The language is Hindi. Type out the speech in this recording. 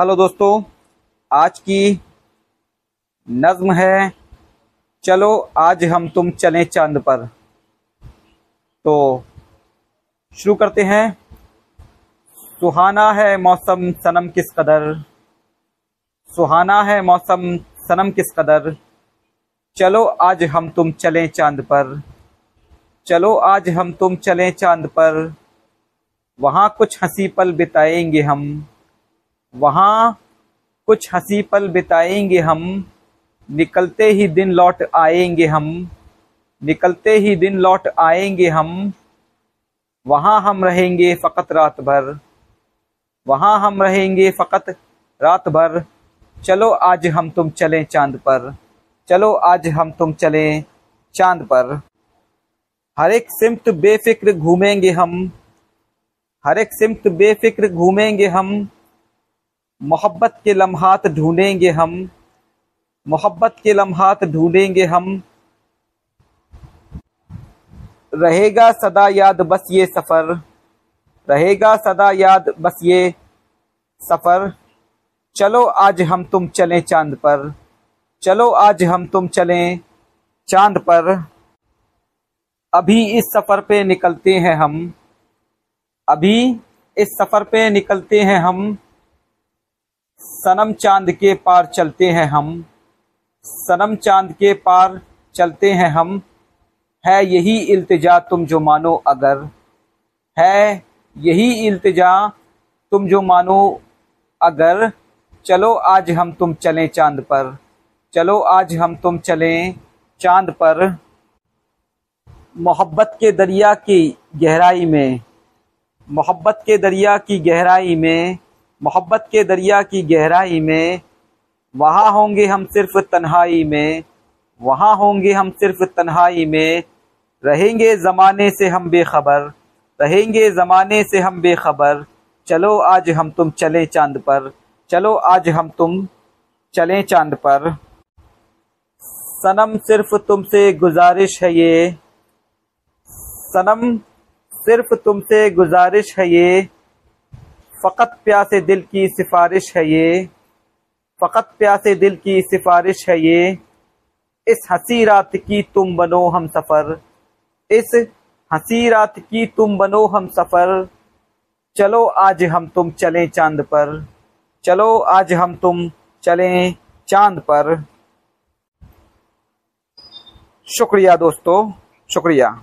हेलो दोस्तों, आज की नज्म है। चलो, आज हम तुम चले चाँद पर। तो शुरू करते हैं। सुहाना है मौसम सनम किस कदर? सुहाना है मौसम सनम किस कदर? चलो, आज हम तुम चले चाँद पर। चलो, आज हम तुम चले चाँद पर। वहाँ कुछ हँसी पल बिताएँगे हम। वहाँ कुछ हँसी पल बिताएँगे हम। निकलते ही दिन लौट आएँगे हम। निकलते ही दिन लौट आएँगे हम। वहाँ हम रहेंगे फ़कत रात भर। वहाँ हम रहेंगे फ़कत रात भर। चलो आज हम तुम चलें चाँद पर। चलो आज हम तुम चलें चाँद पर। हर एक सिमत बेफिक्र घूमेंगे हम। हर एक सिमत बेफिक्र घूमेंगे हम। मोहब्बत के लम्हात ढूंढेंगे हम, मोहब्बत के लम्हात ढूंढेंगे हम। रहेगा सदा याद बस ये सफ़र, रहेगा सदा याद बस ये सफ़र। चलो आज हम तुम चलें चाँद पर, चलो आज हम तुम चलें चाँद पर। अभी इस सफ़र पे निकलते हैं हम, अभी इस सफ़र पे निकलते हैं हम। सनम चाँद के पार चलते हैं हम। सनम चाँद के पार चलते हैं हम। है यही इल्तिजा तुम जो मानो अगर। है यही इल्तिजा तुम जो मानो अगर। चलो आज हम तुम चलें चाँद पर। चलो आज हम तुम चलें चाँद पर। मोहब्बत के दरिया की गहराई में। मोहब्बत के दरिया की गहराई में मोहब्बत के दरिया की गहराई में, वहाँ होंगे हम सिर्फ़ तन्हाई में, वहाँ होंगे हम सिर्फ़ तन्हाई में। रहेंगे ज़माने से हम बेखबर, रहेंगे ज़माने से हम बेखबर। चलो आज हम तुम चले चाँद पर, चलो आज हम तुम चलें चाँद पर। सनम सिर्फ़ तुमसे गुजारिश है ये, सनम सिर्फ़ तुमसे गुजारिश है ये। फ़कत प्यासे दिल की सिफारिश है ये। फ़कत प्यासे दिल की सिफारिश है ये। इस हँसी रात की तुम बनो हम सफ़र। इस हसी रात की तुम बनो हम सफ़र। चलो आज हम तुम चलें चाँद पर। चलो आज हम तुम चलें चाँद पर। शुक्रिया दोस्तों, शुक्रिया।